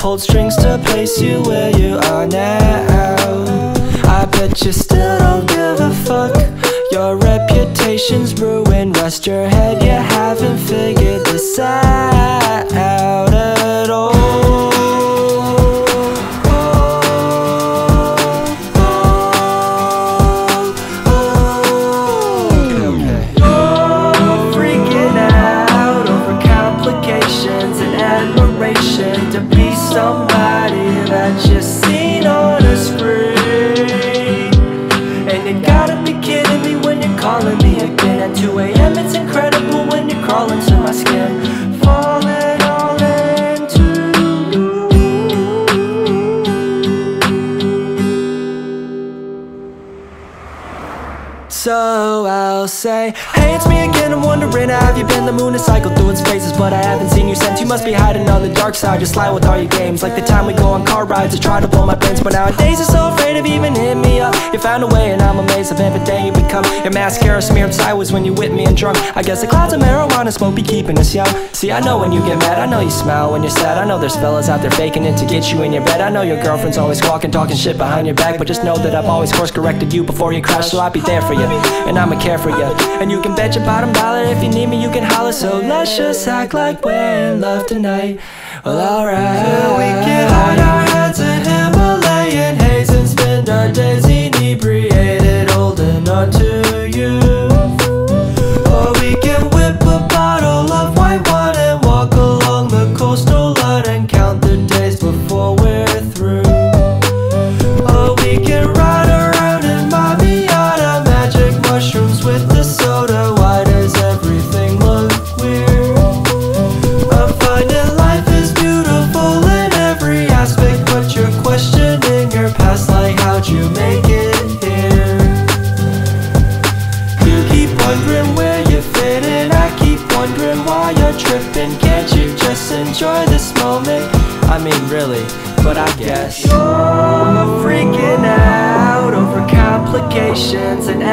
pulled strings to place you where you are now. I bet you still don't give a fuck. Your reputation's ruined. Rest your head, you haven't figured this out must be hiding on the dark side, just lying with all your games. Like the time we go on car rides to try to blow my brains, but nowadays you're so afraid of even hitting me up. You found a way, and I'm amazed of every day you become. Your mascara smeared sideways when you with me and drunk. I guess the clouds of marijuana smoke be keeping us young. See, I know when you get mad, I know you smile when you're sad. I know there's fellas out there faking it to get you in your bed. I know your girlfriend's always squawking, talking shit behind your back, but just know that I've always course corrected you before you crash, so I'll be there for you, and I'ma care for you. And you can bet your bottom dollar if you need me, you can holler. So let's just act like we're in love tonight. Well, alright. we can hide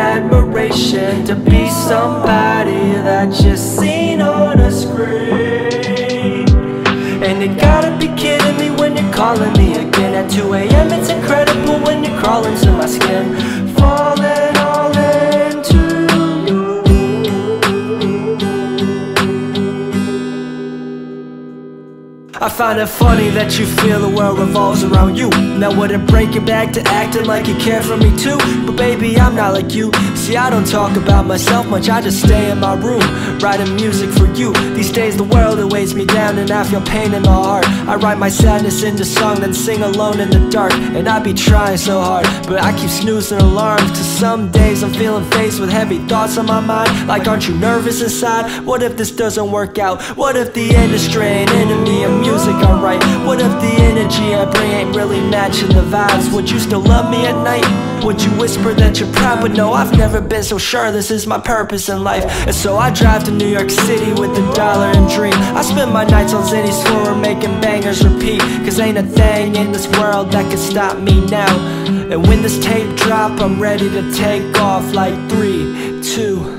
admiration to be somebody that you've seen on a screen. And you gotta be kidding me when you're calling me again at 2 a.m. It's incredible find it funny that you feel the world revolves around you. Now would it break your back to acting like you care for me too? But baby, I'm not like you. See, I don't talk about myself much. I just stay in my room, writing music for you. These days the world it weighs me down and I feel pain in my heart. I write my sadness into song, then sing alone in the dark. And I be trying so hard, but I keep snoozing alarms. Cause some days I'm feeling faced with heavy thoughts on my mind. Like, aren't you nervous inside? What if this doesn't work out? What if the industry ain't into me and music I write? What if the energy I bring ain't really matching the vibes? Would you still love me at night? Would you whisper that you're proud? But no, I've never been so sure this is my purpose in life. And so I drive to New York City with a dollar and dream. I spend my nights on Zinny's floor making bangers repeat. Cause ain't a thing in this world that can stop me now. And when this tape drop, I'm ready to take off like three, two.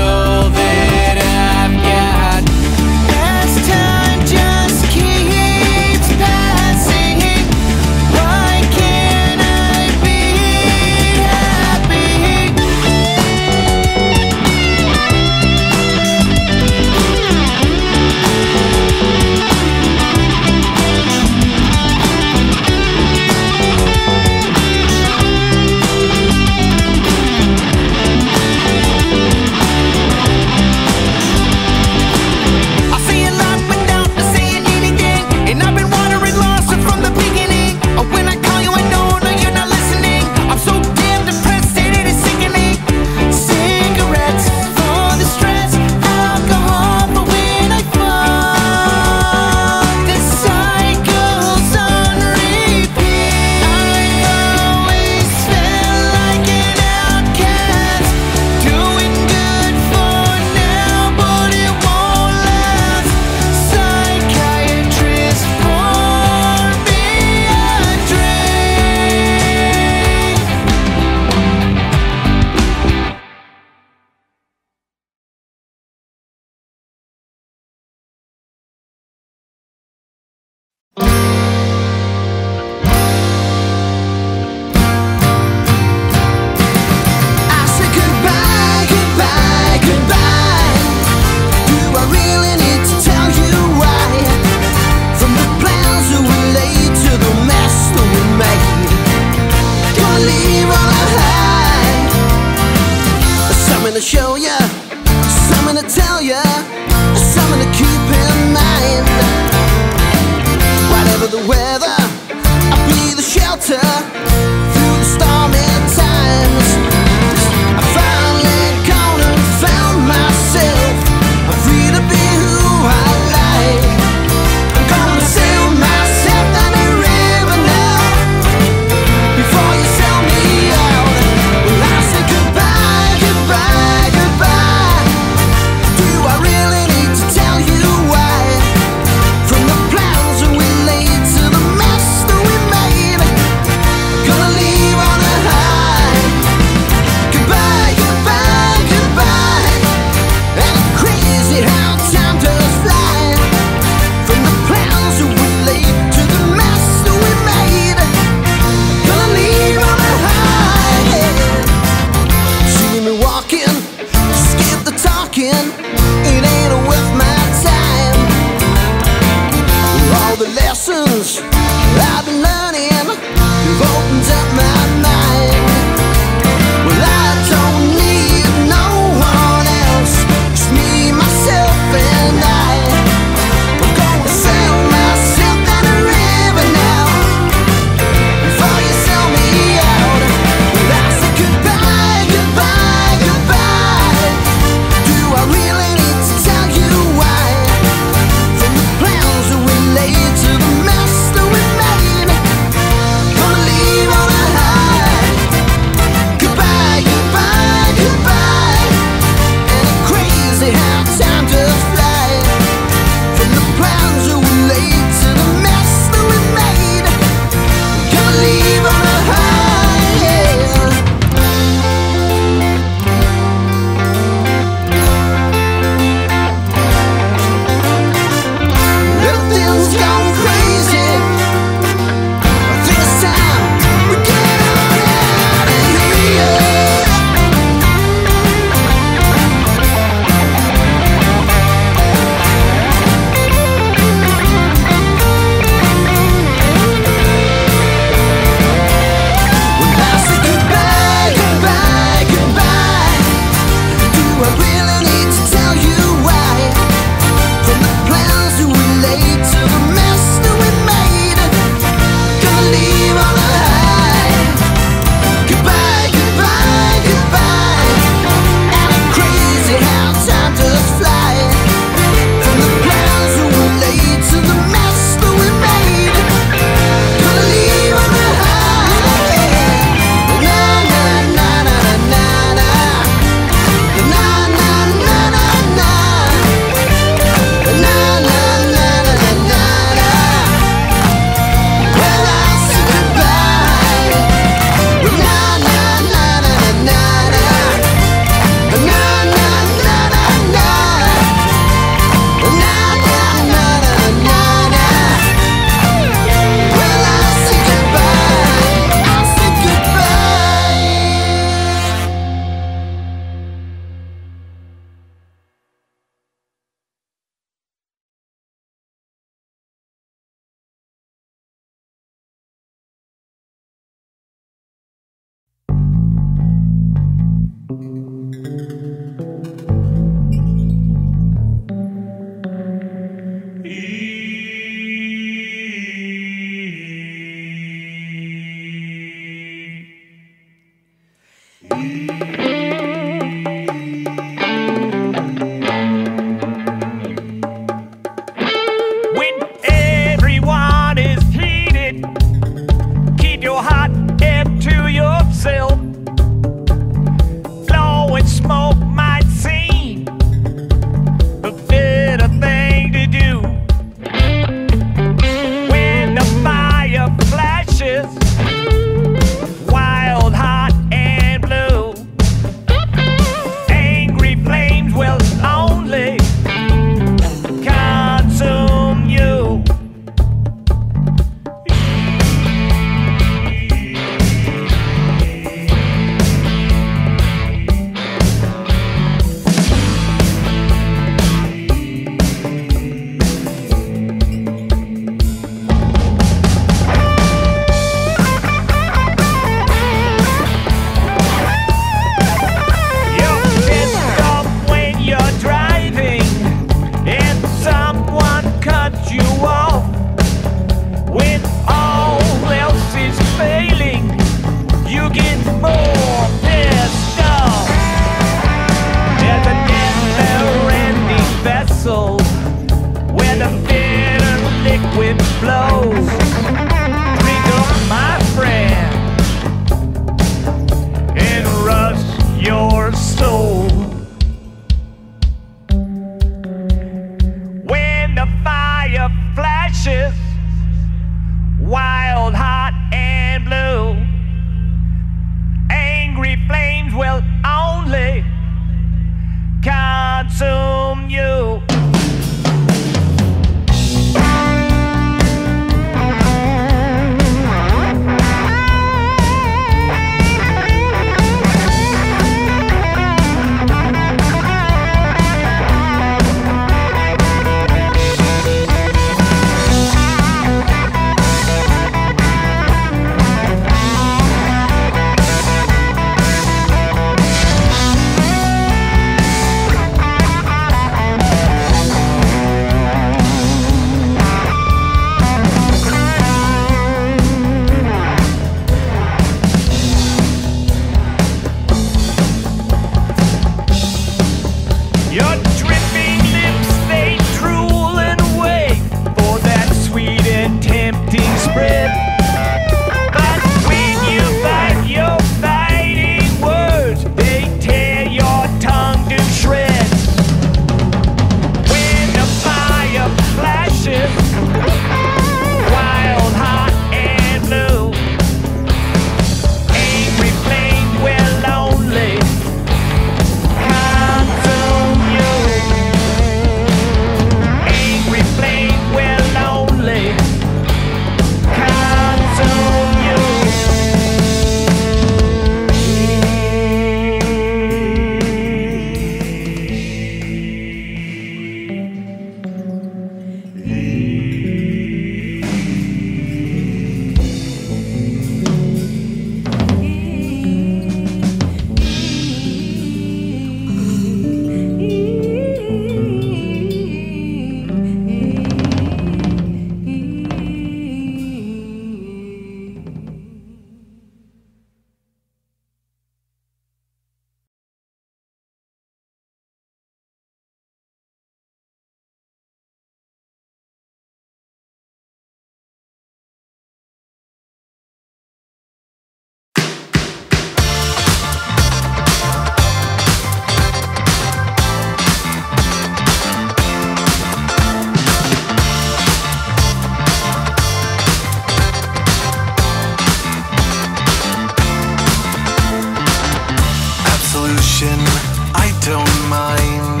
I don't mind.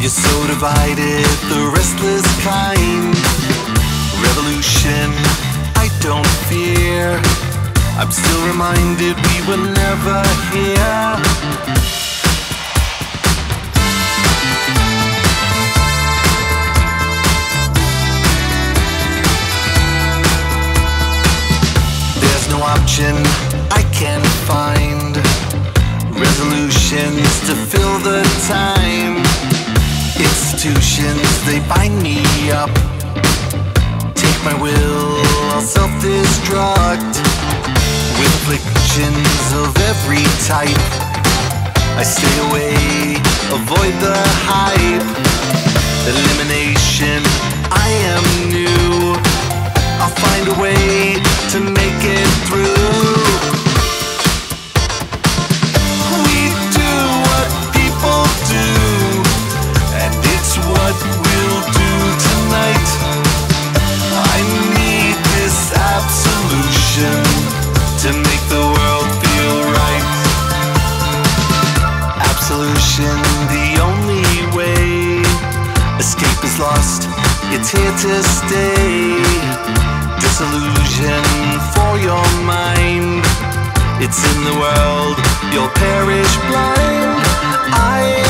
You're so divided, the restless kind. Revolution, I don't fear. I'm still reminded we were never here. option I can't find. Resolutions to fill the time. Institutions, they bind me up. Take my will, I'll self destruct. With afflictions of every type. I stay away, avoid the hype. Elimination, I am new. I'll find a way to make it through. It's here to stay. Disillusion for your mind. It's in the world, you'll perish blind. I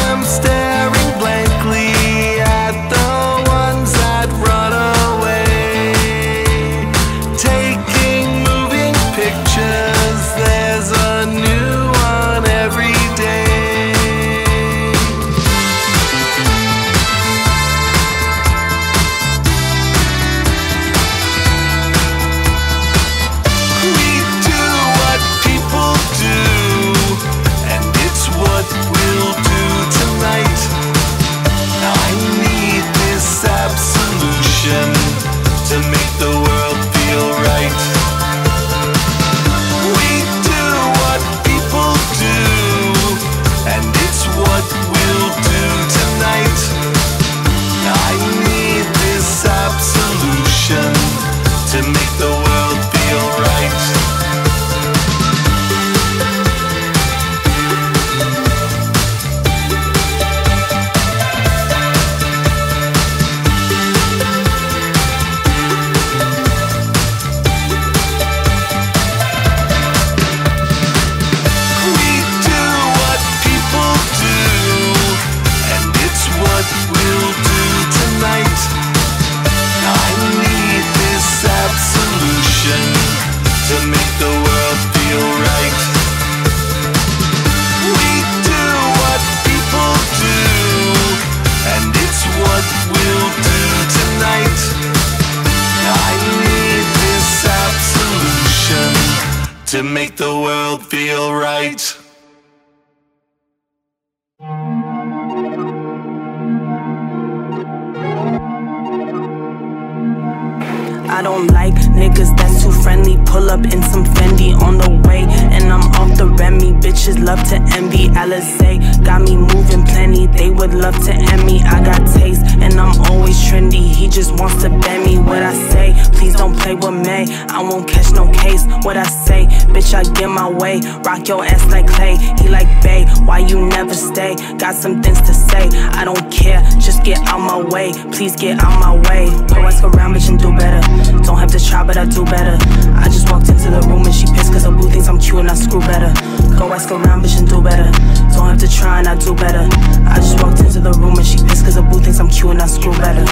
I don't like niggas that's too friendly. Pull up in some Fendi on the way, and I'm off the Remy. Bitches love to envy. Alizé got me moving plenty. They would love to end me. I got taste, and I'm always trendy. He just wants to bend me. What I say, please don't play with me. I won't catch no case. What I say, bitch, I get my way. Rock your ass like clay. He like Bay, why you never stay? Got some things to say. I don't care, just get out my way. Please get out my way. Go ask around, bitch, and do better. Don't have to try, but I do better. I just walked into the room and she pissed cause her boo thinks I'm cute and I screw better. Go ask around, bitch, and do better. Don't have to try and I do better. I just walked into the room and she pissed cause her boo thinks I'm cute and I screw better.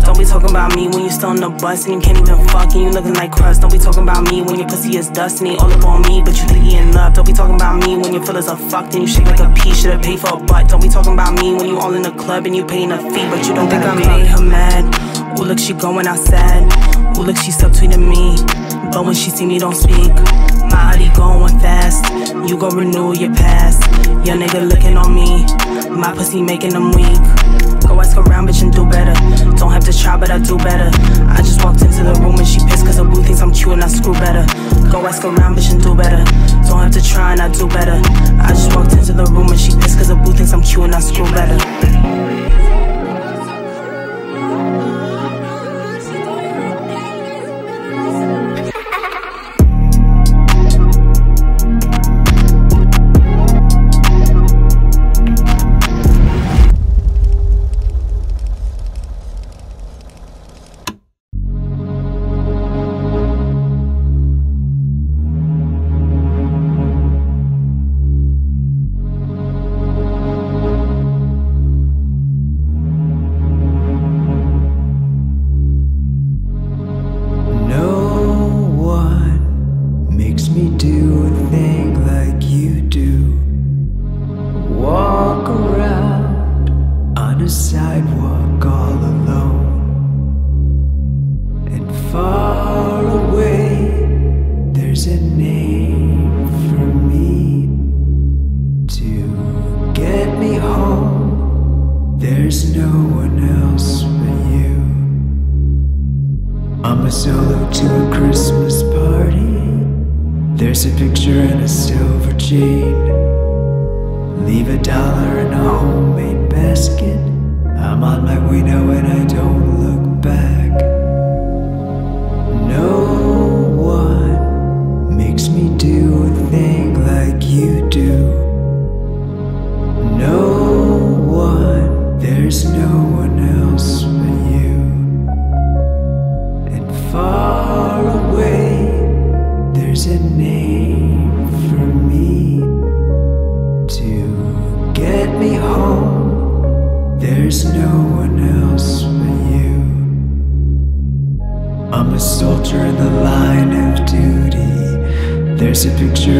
Don't be talking about me when you're still on the bus and you can't even fuck and you looking like crust. Don't be talking about me when your pussy is dust and he all up on me, but you think he in love. Don't be talking about me when your feelings are fucked and you shake like a pea. Should've paid for a butt. Don't be talking about me when you all in the club and you paying a fee, but you don't think I made her mad. Ooh, look, she going outside. Ooh, look, she subtweeting me. But when she see me, don't speak. My body going fast. You gon' renew your past. Your nigga looking on me. My pussy making them weak. Go ask around, bitch, and do better. Don't have to try, but I do better. I just walked into the room and she pissed cause her boo thinks I'm cute and I screw better. Go ask around, bitch, and do better. Don't have to try and I do better. I just walked into the room and she pissed cause her boo thinks I'm cute and I screw better.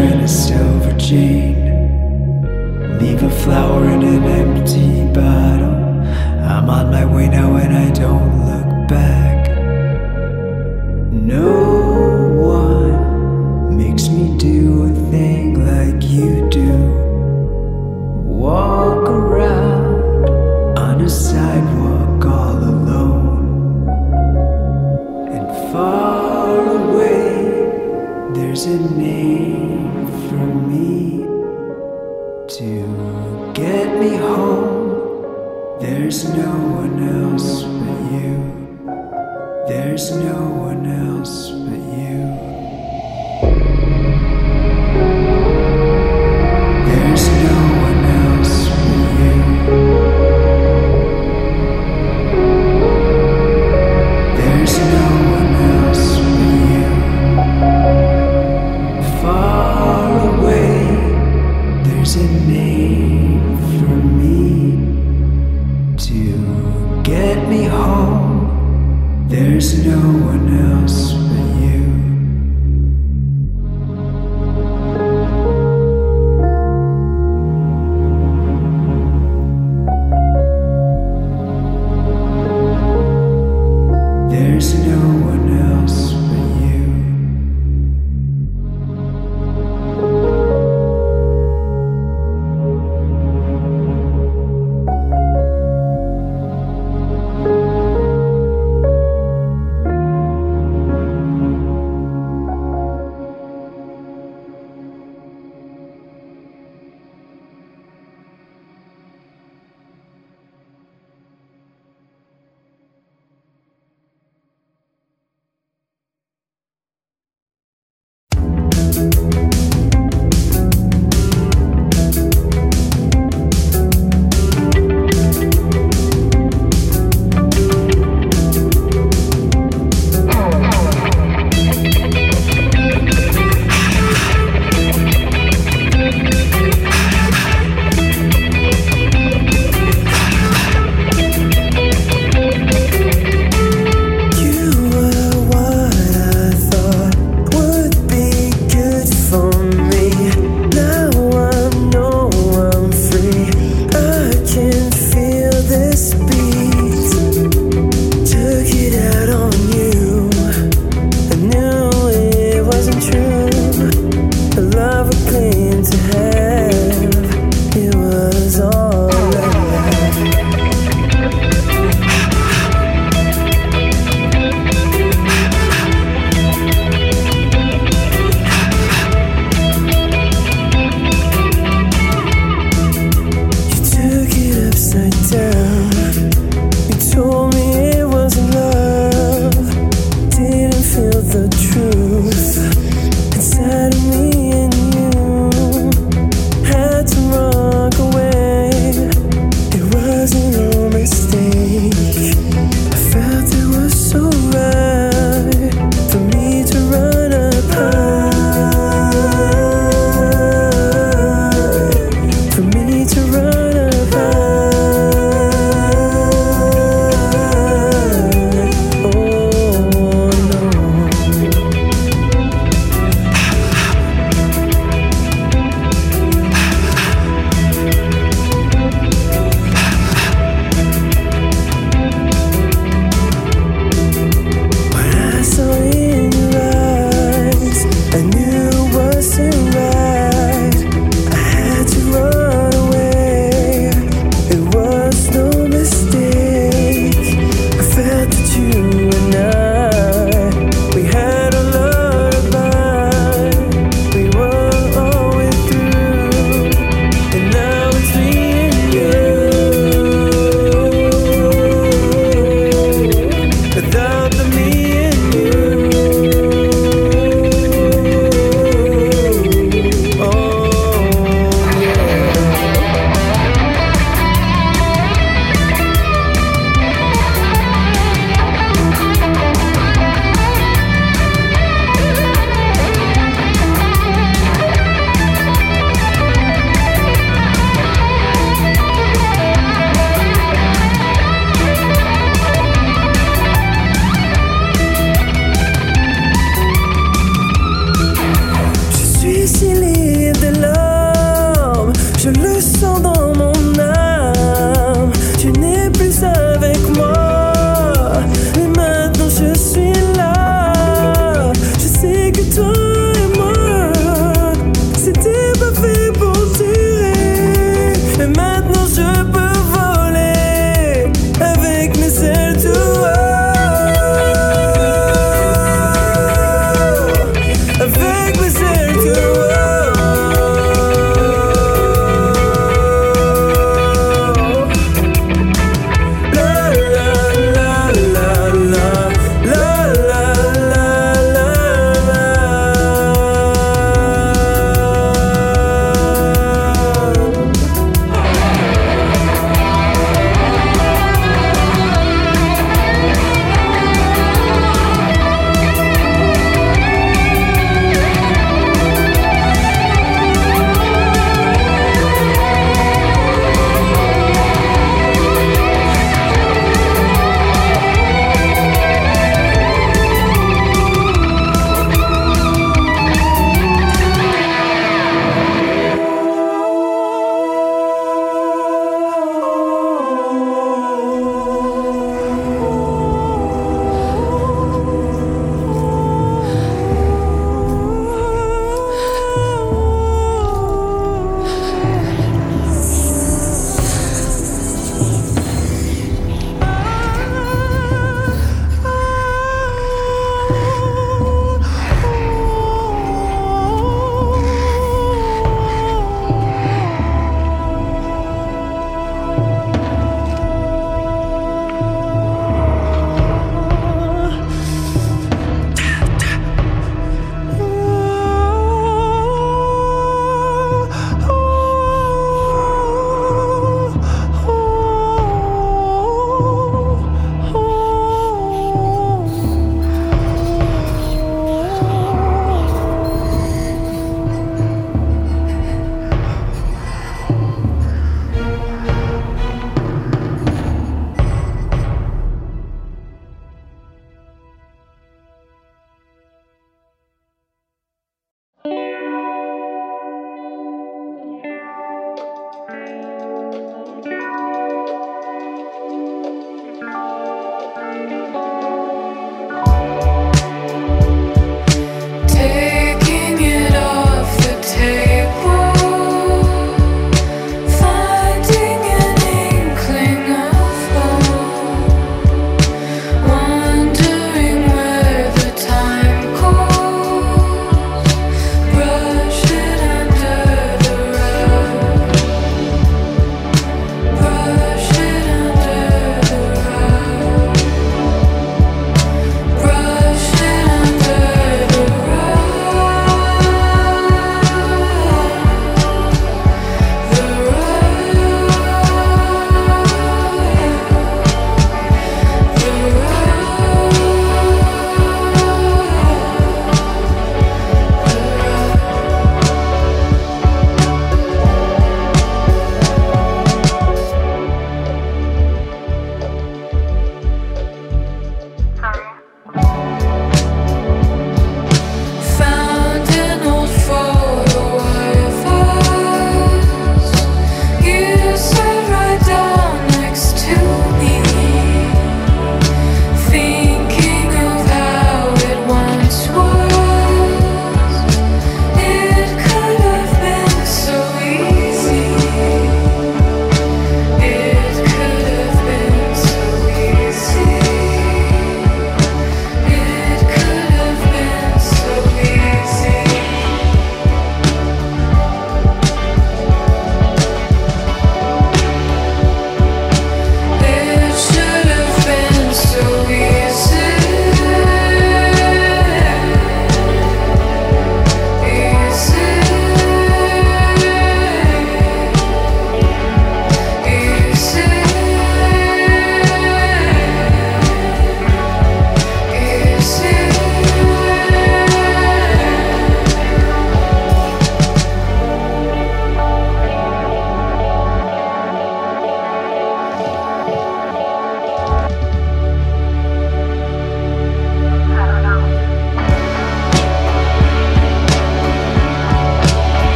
In a silver chain. Leave a flower in an empty bottle. I'm on my way now and I don't look back. No one makes me do a thing like you do. Walk around on a sidewalk all alone. And far away, there's a name for me to get me home. There's no one else but you. There's no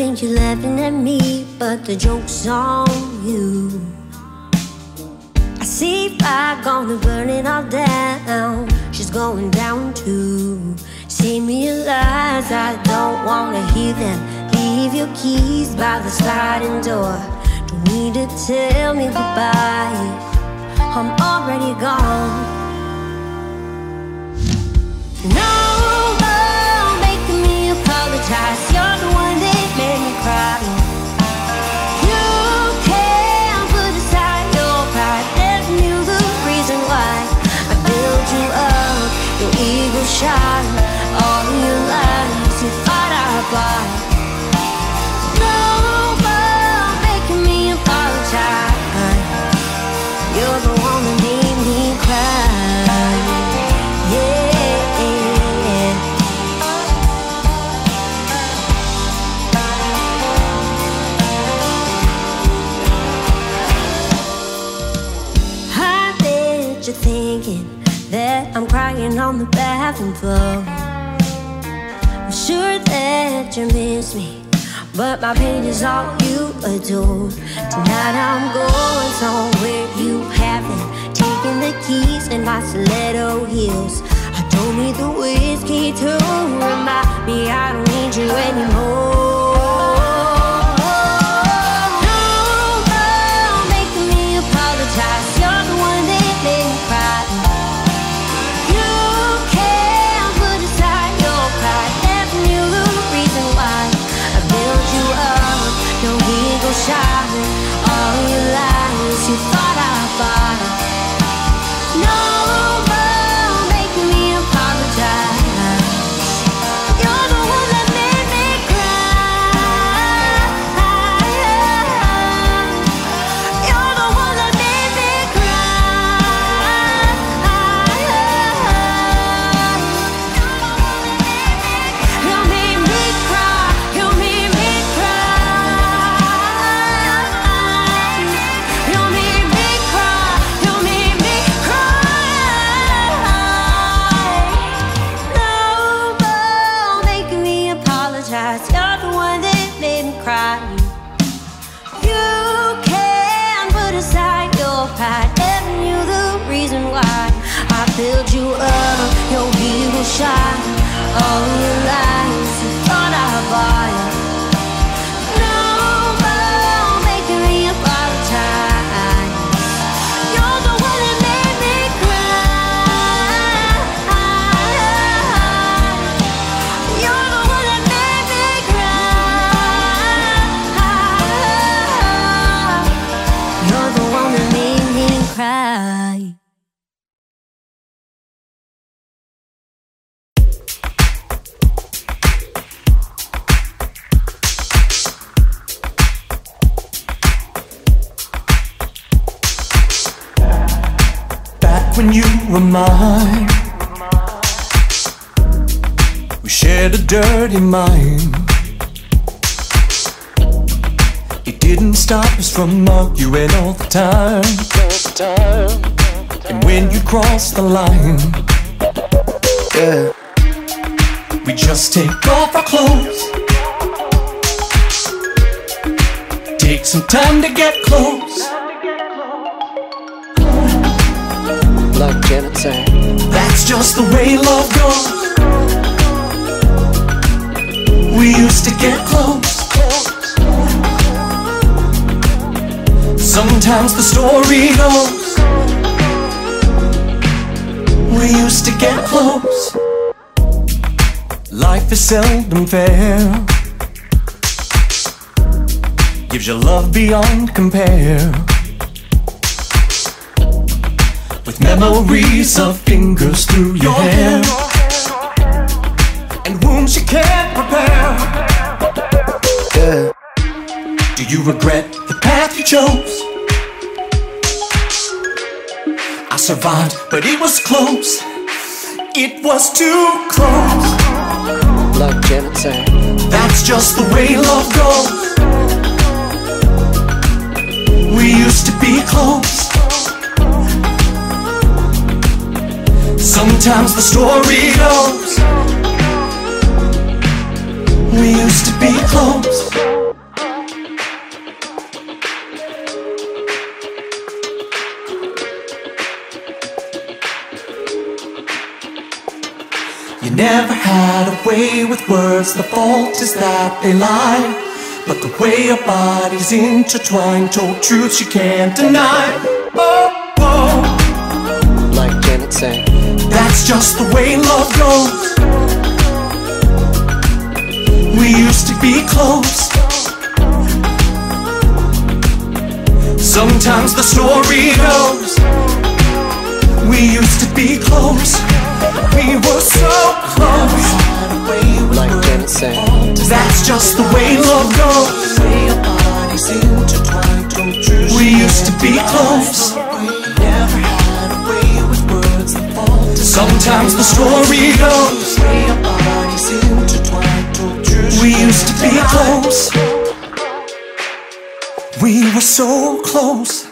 think you're laughing at me, but the joke's on you. I see fire gonna burn it all down. She's going down too. See me realize I don't wanna hear them. Leave your keys by the sliding door. Don't need to tell me goodbye. I'm already gone. No making me apologize. Ego floor. I'm sure that you miss me, but my pain is all you adore. Tonight I'm going somewhere you haven't taken the keys and my stiletto heels. I don't need the whiskey to remind me I don't need you anymore. Dirty mind. It didn't stop us from arguing all the time. And when you crossed the line, yeah, we just take off our clothes. Take some time to get close. like Janet sang. That's just the way love goes. We used to get close. Sometimes the story goes. We used to get close. Life is seldom fair. Gives you love beyond compare. With memories of fingers through your hair wounds you can't repair. Yeah. Do you regret the path you chose? I survived, but it was close. It was too close. Like Janet sang. That's just the way love goes. We used to be close. Sometimes the story goes. We used to be close. You never had a way with words, the fault is that they lie. But the way your bodies intertwine told truths you can't deny. Oh, oh, Like Janet sang. that's just the way love goes. We used to be close. Sometimes the story goes. We used to be close. We were so close. Like Janet sang. That's just the way love goes. We used to be close. Sometimes the story goes. We used to be close. We were so close.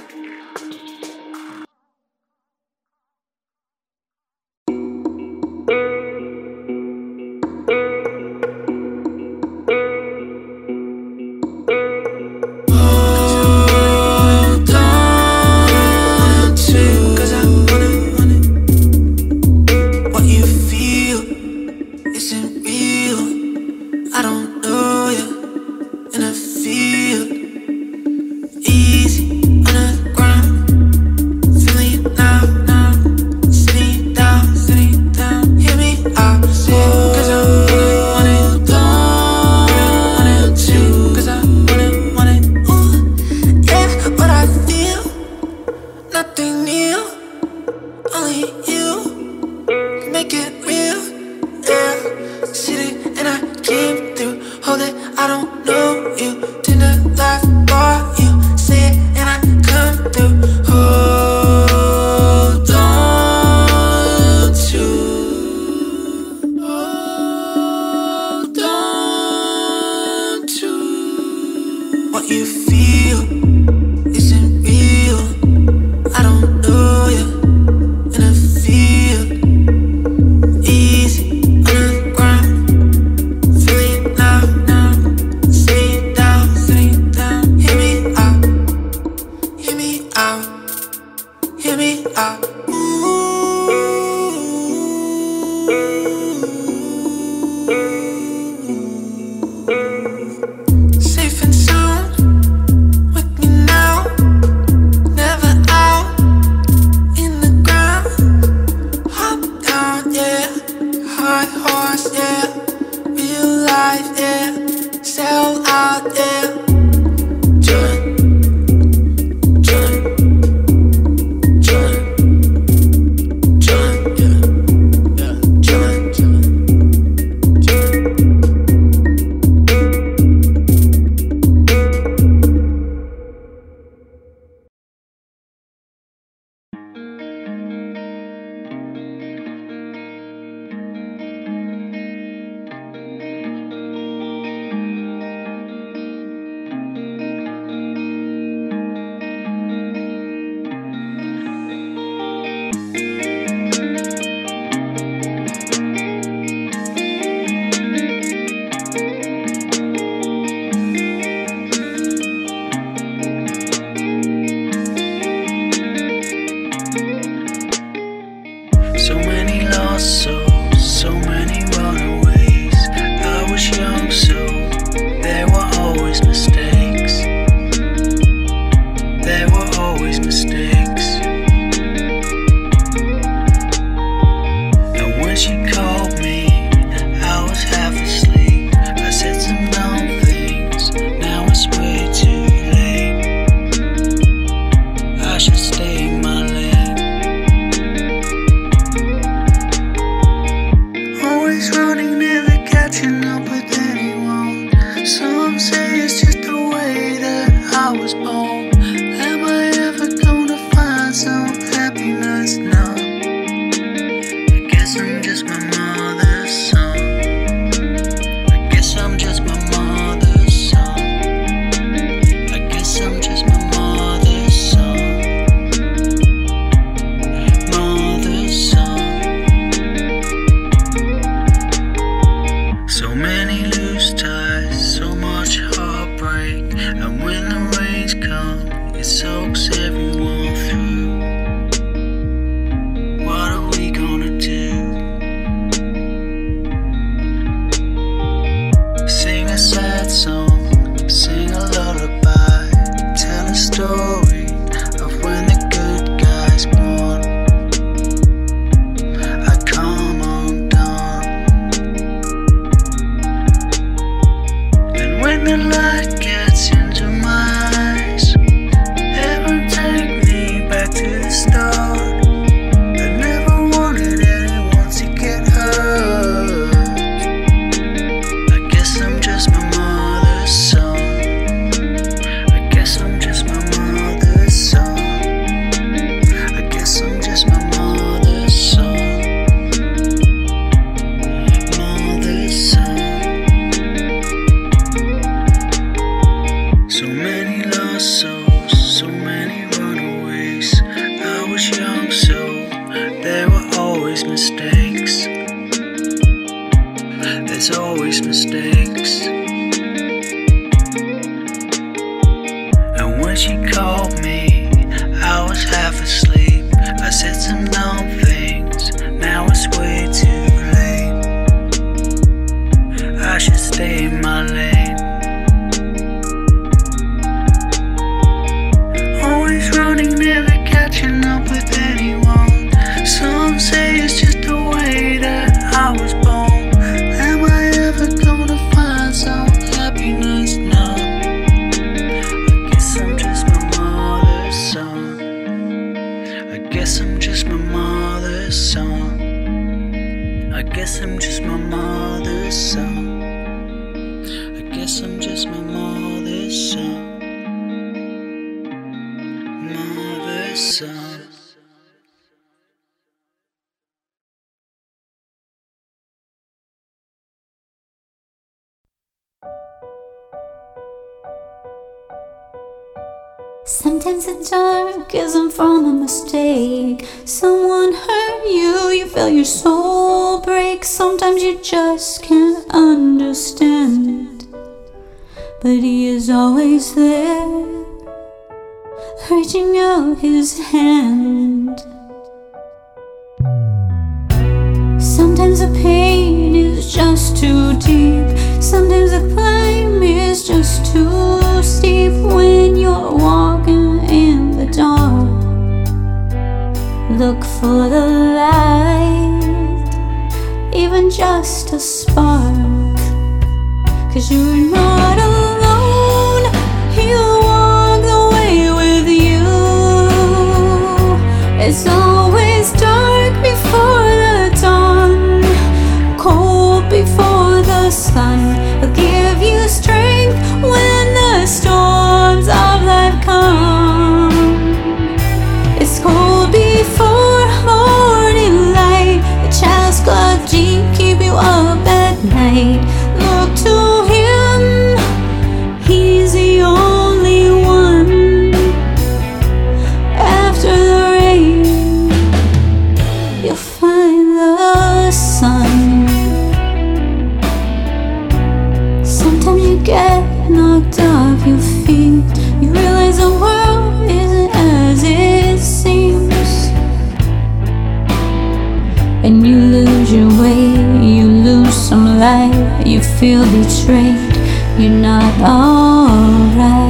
Cause you're not alone, he'll walk the way with you. It's all you feel betrayed, you're not alright.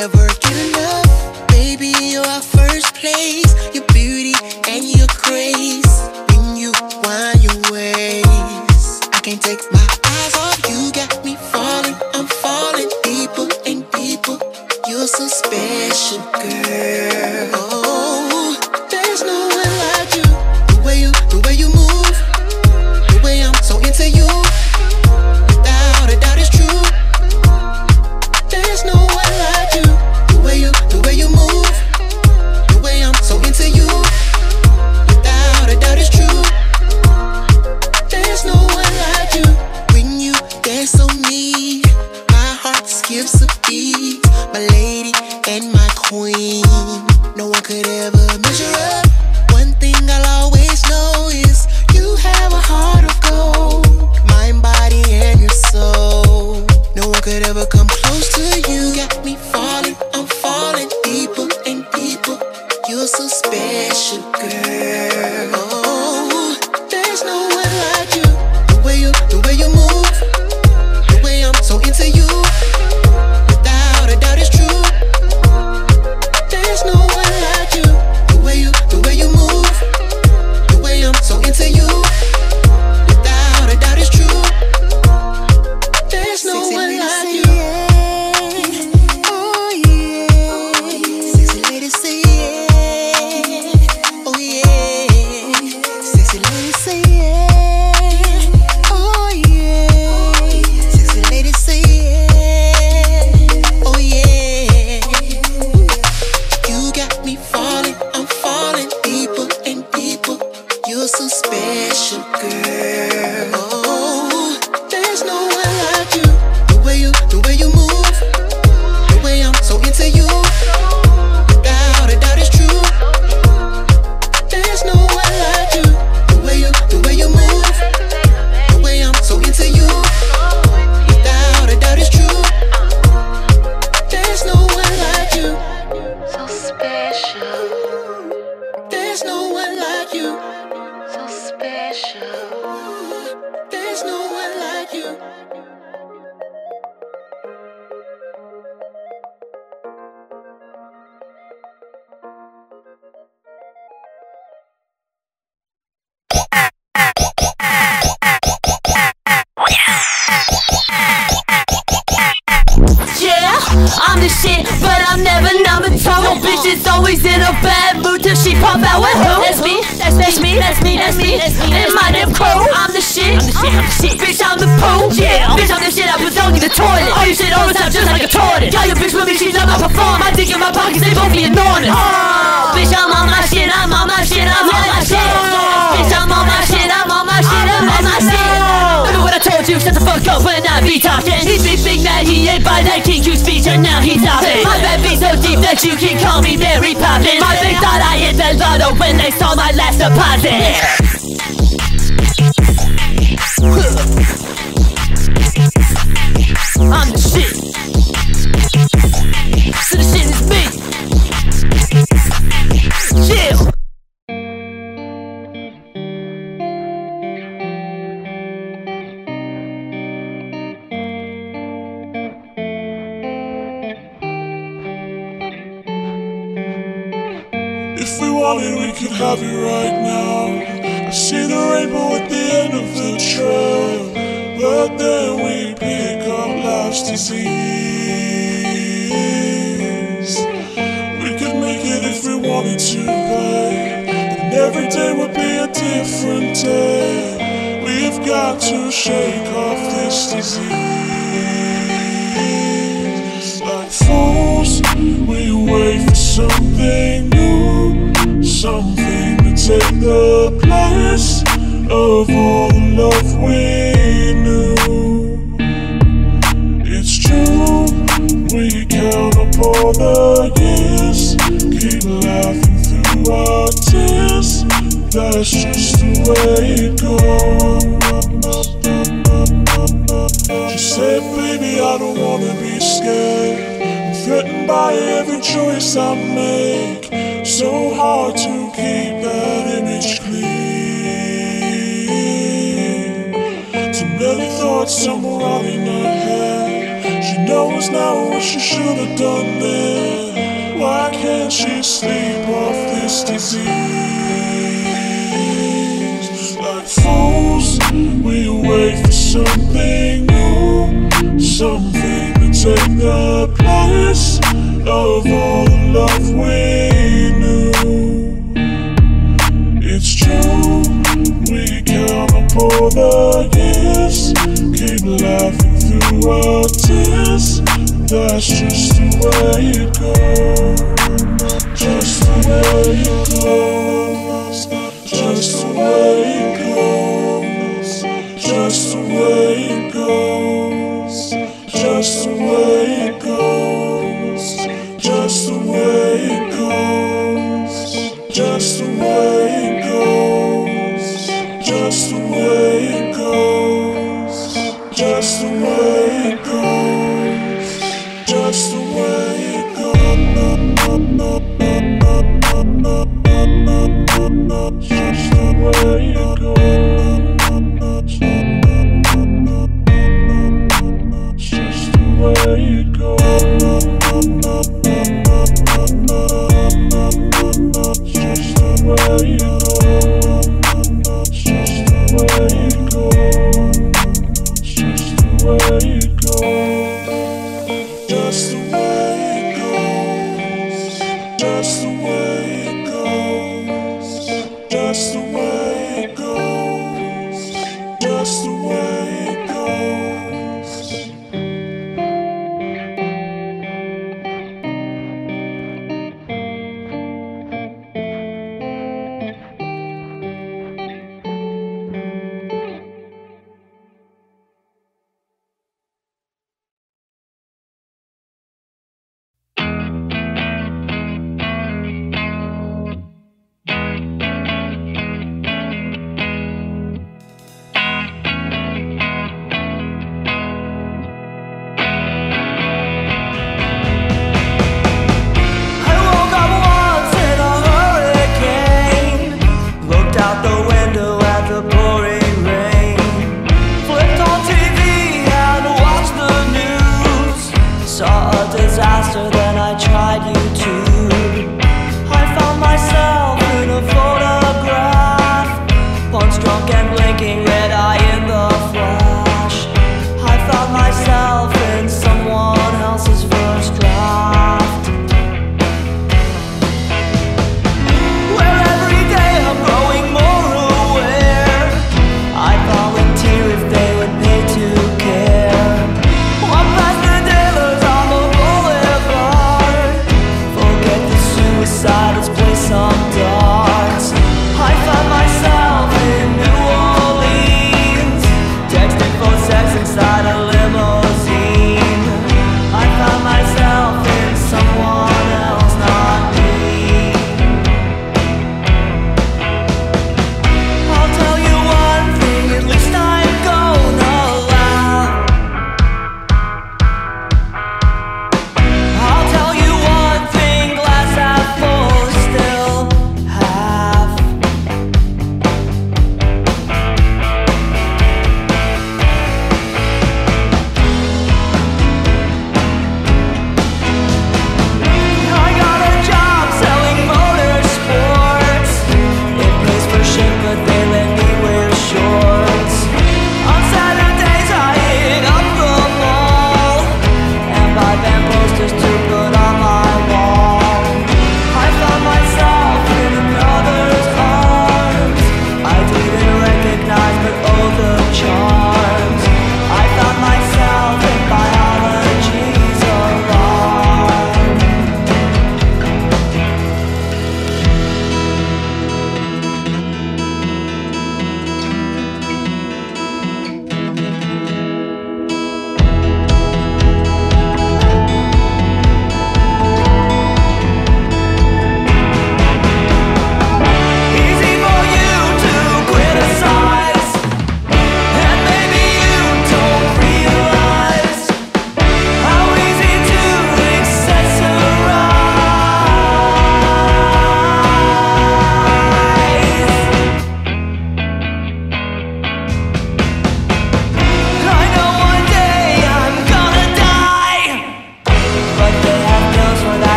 never get enough. Baby, you're our first place. Your beauty 哼。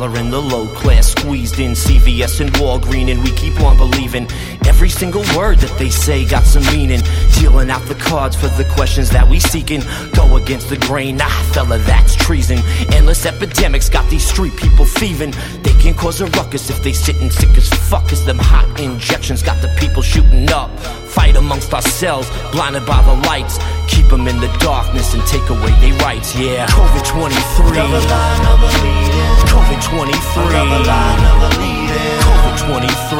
class hollering, the low class squeezed in. CVS and Walgreen, and we keep on believing. Every single word that they say got some meaning. Dealing out the cards for the questions that we seeking. Go against the grain, nah, fella, that's treason. Endless epidemics got these street people thieving. They can cause a ruckus if they sitting sick as fuck. As them hot injections got the people shooting up. Fight amongst ourselves, blinded by the lights. Keep them in the darkness and take away their rights, yeah. COVID 23. COVID 23. COVID 23.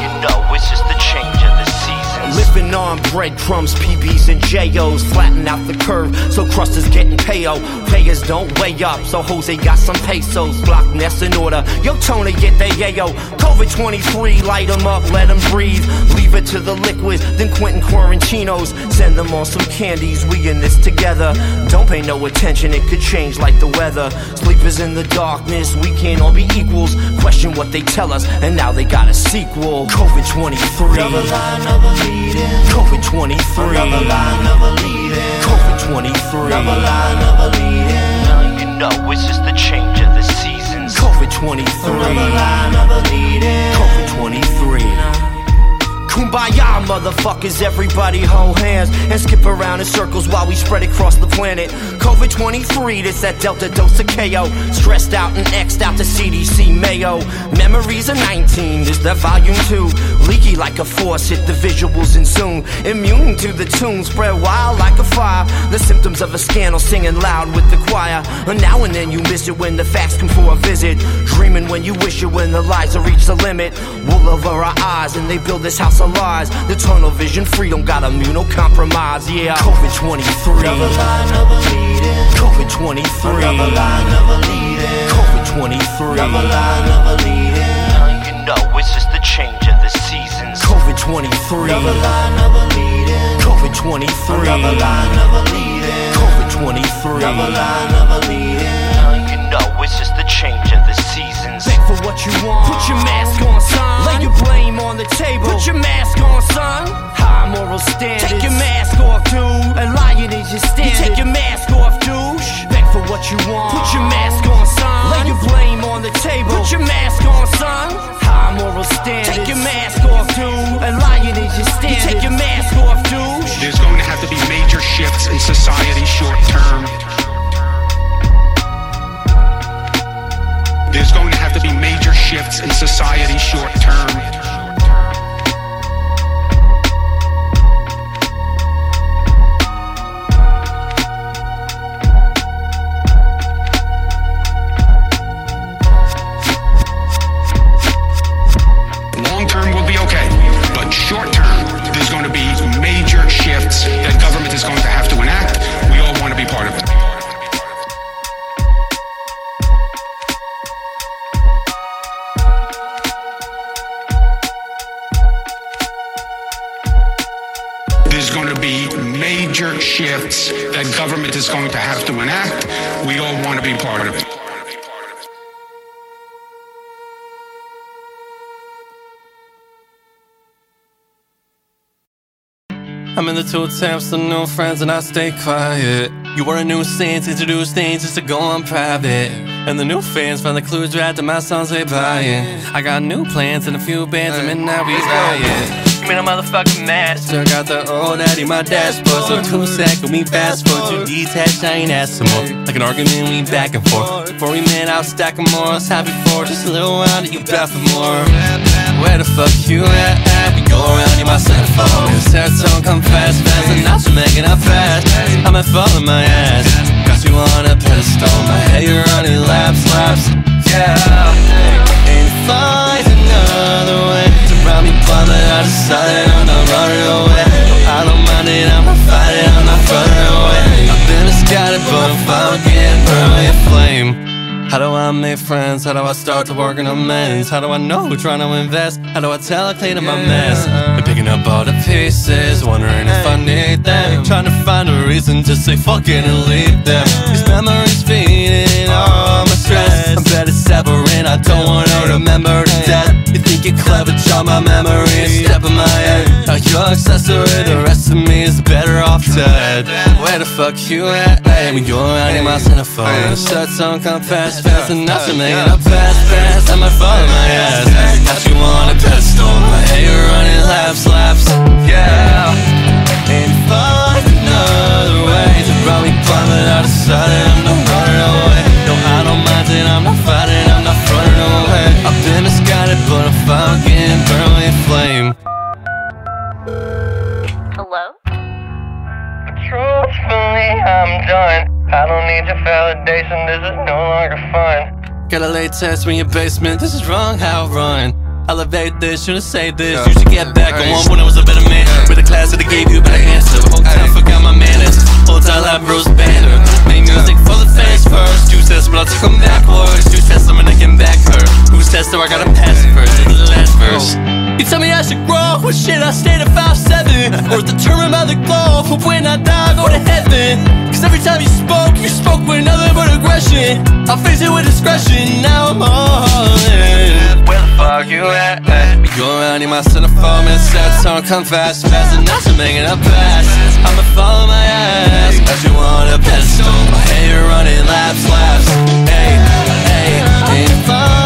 You know, it's just the change of the seasons. Living on breadcrumbs, PBs, and JOs. Flatten out the curve so crust is getting payo. Payers don't weigh up, so Jose got some pesos. Block nest in order. Yo, Tony, get that yayo. COVID 23, light 'em up, let 'em breathe. Leave it to the liquid, then Quentin Quarantinos. Send them on some candies, we in this together. Don't pay no attention, it could change like the weather. Sleepers in the darkness, we can't all be equals. Question what they tell us, and now they got a sequel. COVID 23. COVID 23. COVID 23. You know, it's just the change 23. COVID 23. Kumbaya, motherfuckers, everybody hold hands and skip around in circles while we spread across the planet. COVID 23, this that Delta dose of KO. Stressed out and X'd out the CDC Mayo. Memories of 19, this that volume 2. Leaky like a force, hit the visuals and zoom. Immune to the tune, spread wild like a fire. The symptoms of a scandal, singing loud with the choir. And now and then you miss it when the facts come for a visit. Dreaming when you wish it when the lies have reached the limit. Wool over our eyes and they build this house of lies. The tunnel vision, freedom got immunocompromised. Yeah, COVID 23. COVID 23. COVID 23. You know, it's just the change of the seasons. COVID 23. COVID 23. COVID 23. You what you want. Put your mask on, son. Lay your blame on the table. Put your mask on, son. High moral standards. Take your mask off, dude. And lying is your standard. You take your mask off, douche. Beg for what you want. Put your mask on, son. Lay your blame on the table. Put your mask on, son. High moral standards. Take your mask off, dude. And lying is your standard. You take your mask off, douche. There's going to have to be major shifts in society short term. In society short term. I'm in the two attempts to new friends and I stay quiet. You are a new saint, introduce things just to go on private. And the new fans find the clues right to my songs they buying. I got new plans and a few bands, I'm in now we riot. You mean a motherfucking master? Got the old daddy, my dashboard. So two second, we fast forward. Two detached, I ain't asking more. Like an argument, we back and forth. Before we met, I was stacking more. I was happy for just a little while that you back for more. Where the fuck you at? Around in my centerfold. This serotonin come fast, fast, and now you're making up fast. I'm at fault in my ass. Got you on a pedestal. My head, you're running laps, laps. Yeah. And find another way to round me, but I decided I'm not running away. I don't mind it, I'm not fighting, I'm not running away. I've been misguided, but I'm fine again, burn a. How do I make friends? How do I start to work on amends? How do I know who trying to invest? How do I tell I clean up my mess? Been picking up all the pieces, wondering if I need them. Trying to find a reason to say fuck it and leave them. These memories feeding all my stress. I'm better severing, I don't want to remember the death. You think you're clever, draw my memories, step in my head. Now you're accessory, Where the fuck you at? Hey, when you're around in my centerfold. The shut song come fast, fast enough to make it up fast, fast. I might fall in my ass. Got you on a pedestal, my hair running laps, laps. Yeah. Ain't find another way to probably plummet out of sight. and I'm not running away. No, I don't mind it. I'm not fighting. I'm not running away. I've been misguided, but I'm fucking burning flame. Hello? Truthfully, I'm done. I don't need your validation. This is no longer fun. Gotta lay test in your basement. This is wrong. How I run? Elevate this, shouldn't say this. You should get back on one when I was a better man. With a class that I gave you a better answer. Whole time forgot my manners. Whole time like Bruce Banner. Made music for the fans first. You says, but I took them backwards. You said someone that came back her. Who's test so I gotta pass first. This is the last verse. Oh. You tell me I should grow, well shit, I stayed at 5'7 Or determined by the glow, for when I die, go to heaven? Cause every time you spoke, you spoke with nothing but aggression. I face it with discretion, now I'm all in. Where the fuck you at? You go around in my centerfold, man, sad song, come fast, fast enough to make it up fast. I'ma follow my ass, as you want a pedestal. My hair running laps, laps, hey, hey Ain't find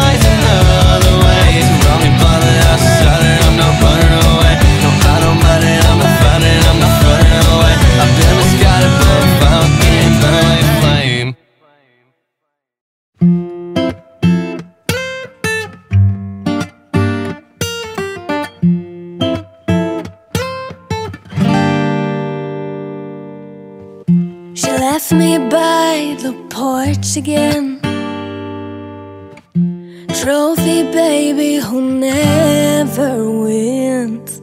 again. Trophy baby who never wins.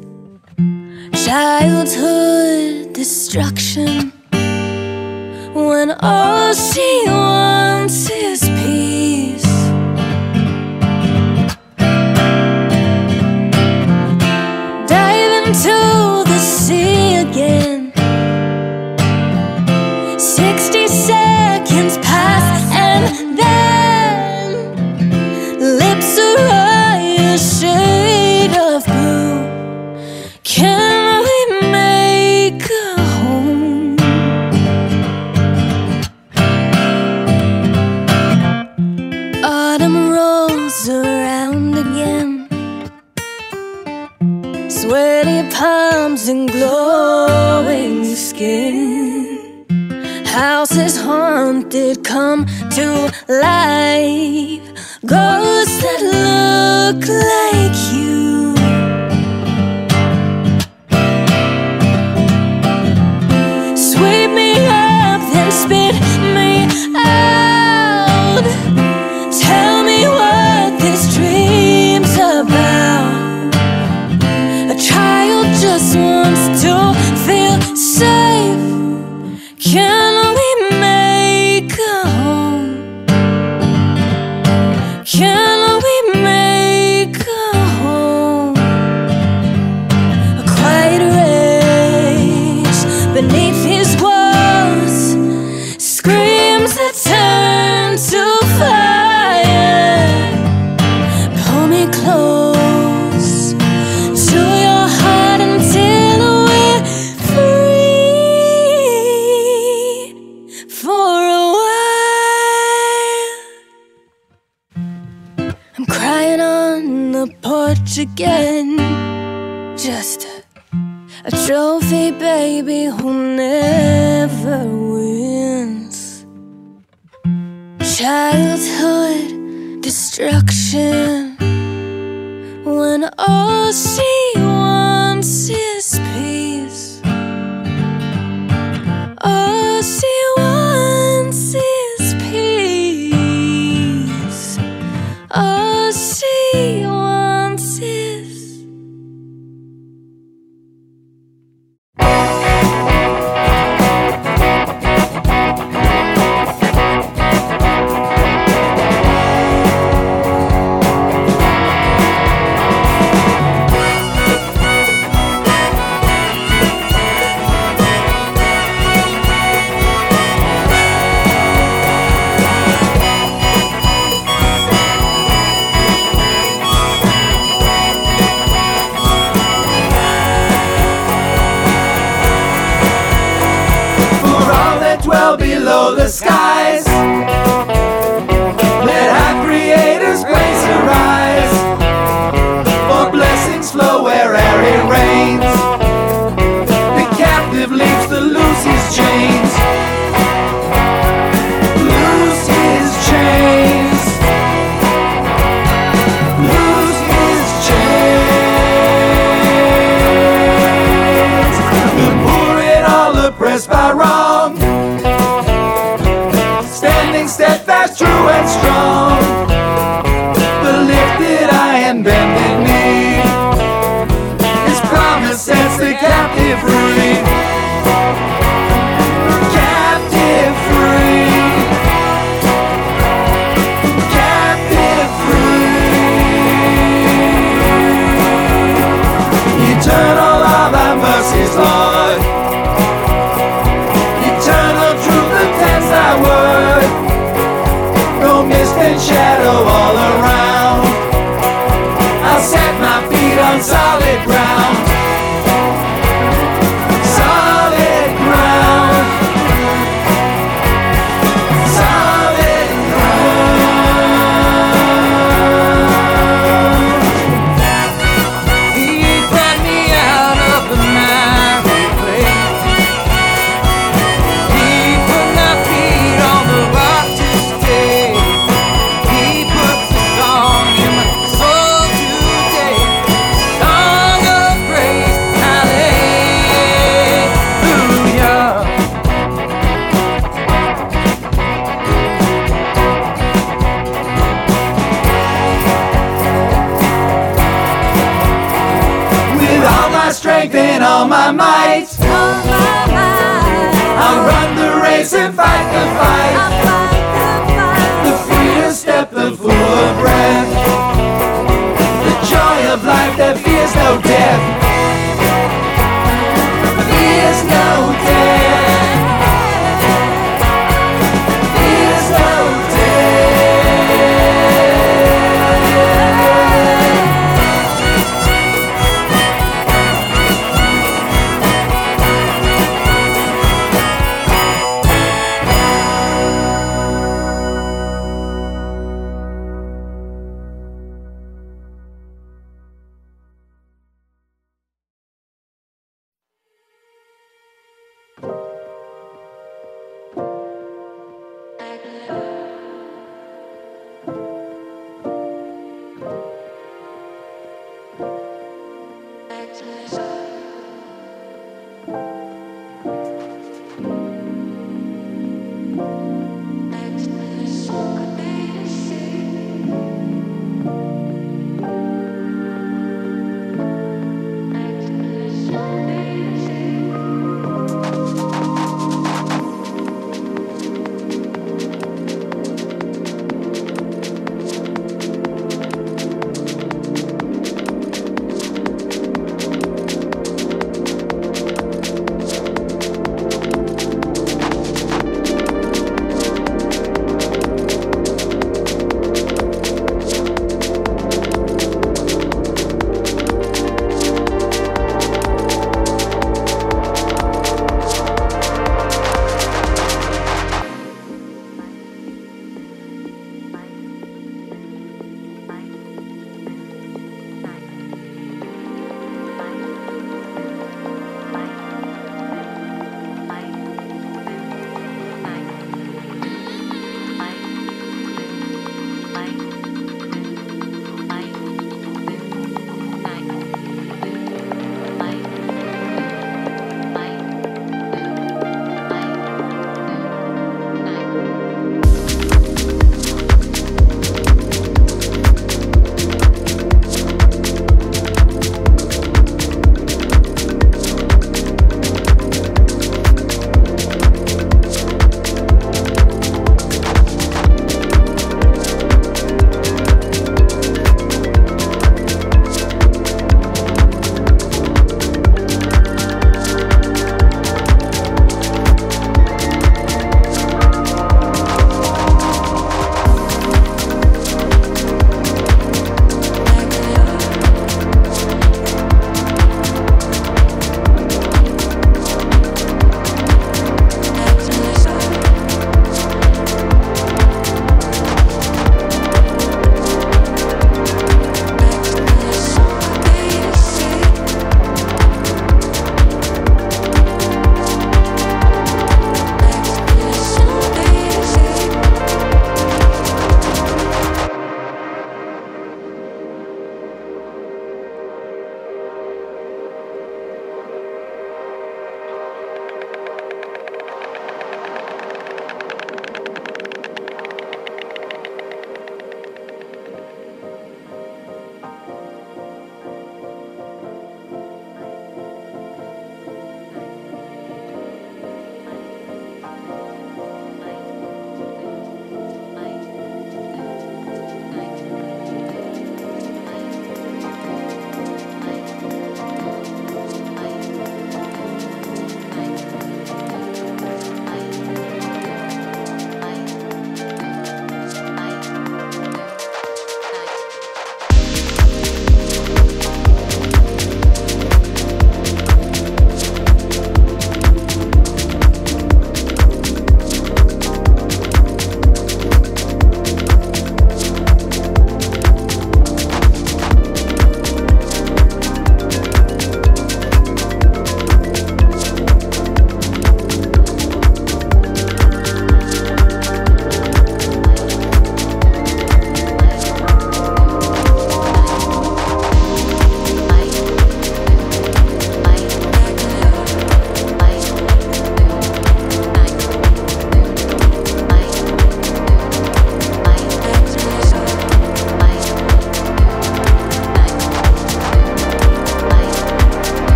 Childhood destruction. When all she wants is and glowing skin. Houses haunted, come to life. Ghosts that look like you. Sweep me up, then spit me out.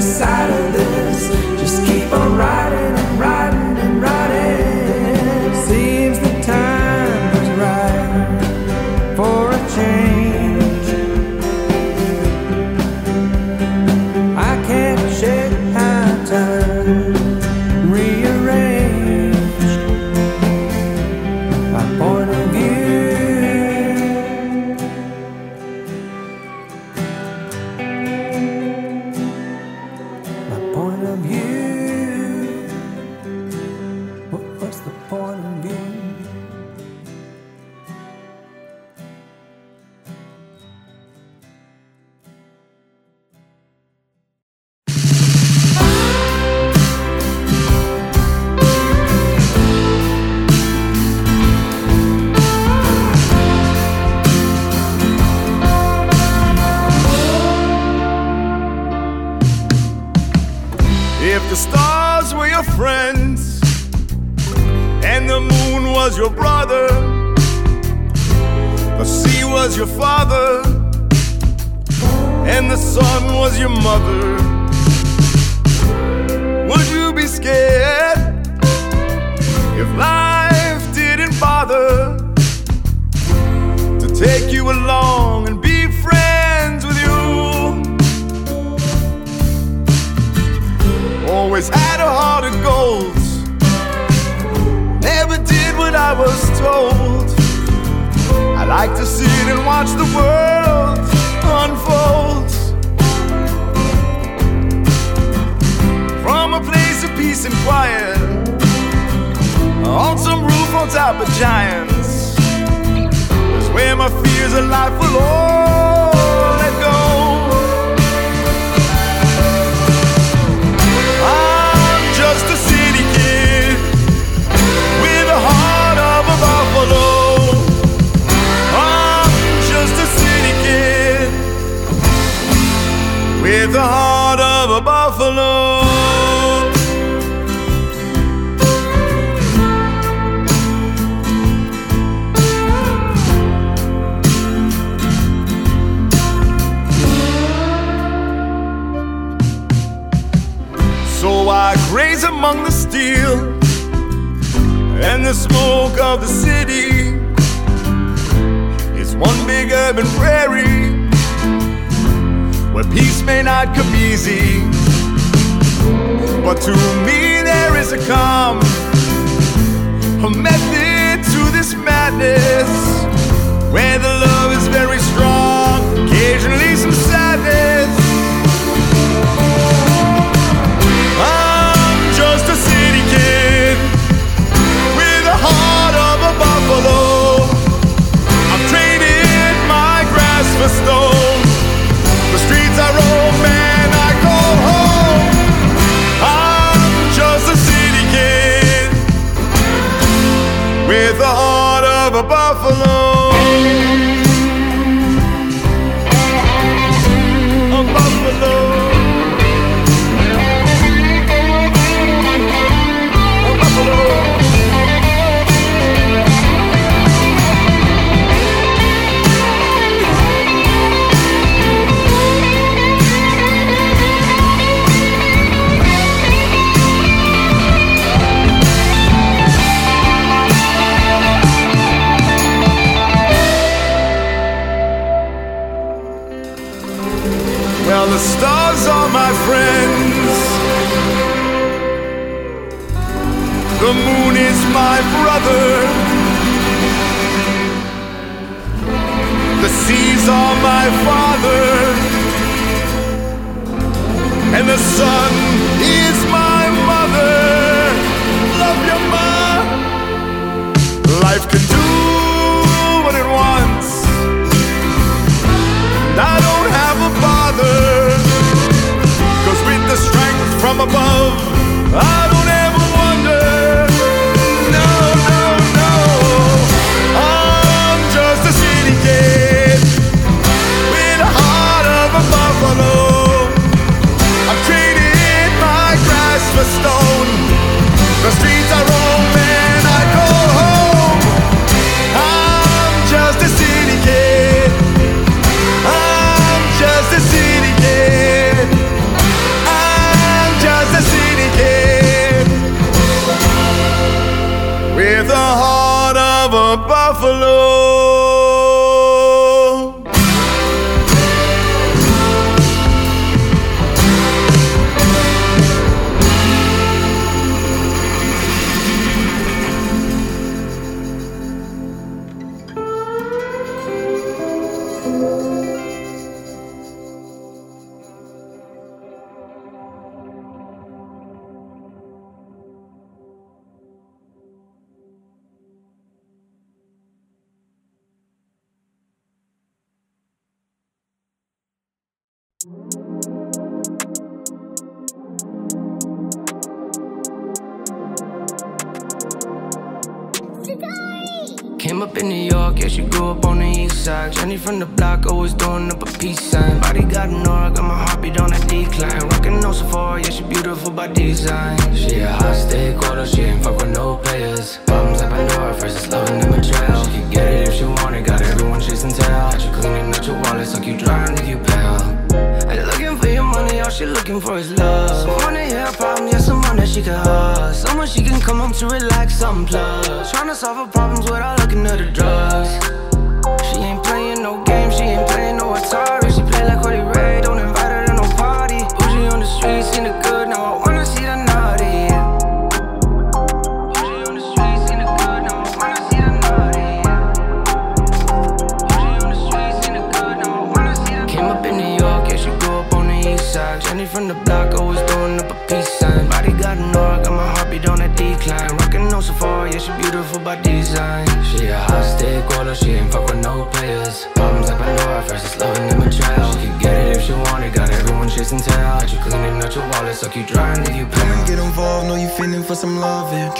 The side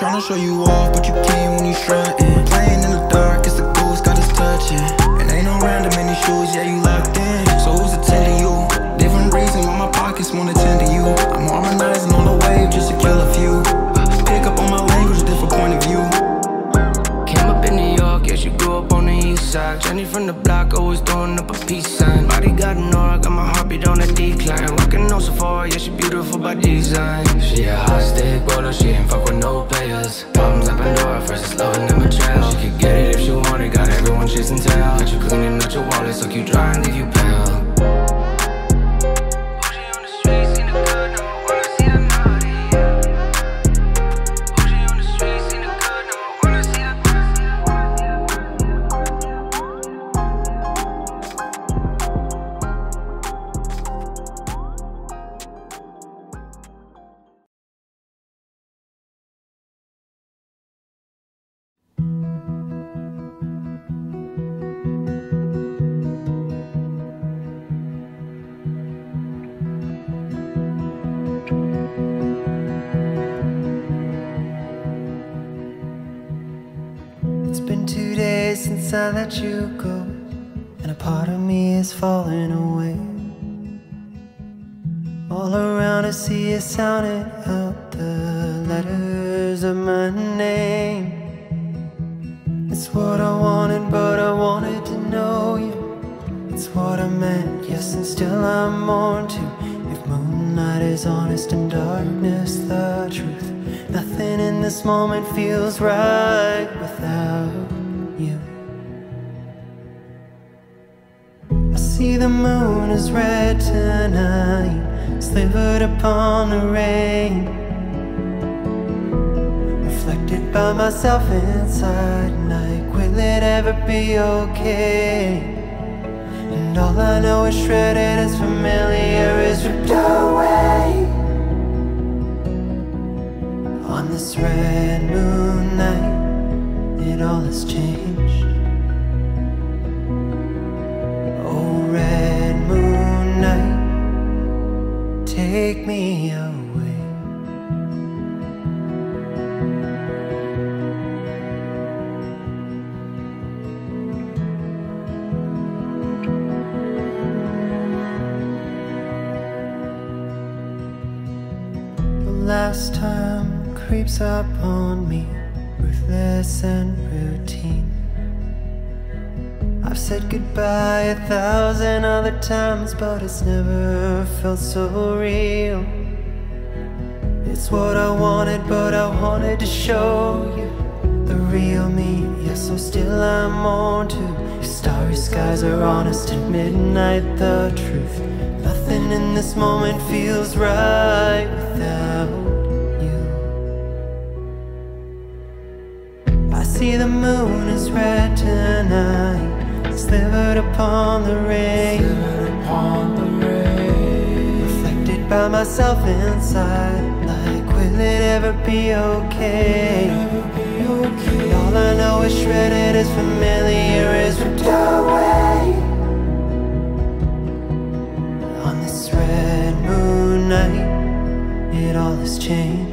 Tryna show you off, but you can't last time creeps up on me, ruthless and routine. I've said goodbye a thousand other times, but it's never felt so real. It's what I wanted, but I wanted to show you the real me. Yes, so still I'm on to. Starry skies are honest at midnight, the truth. Nothing in this moment feels right see the moon is red tonight, slivered upon the rain. Reflected by myself inside, like, will it ever be okay? And all I know is shredded is familiar, is ripped away. On this red moon night, it all has changed.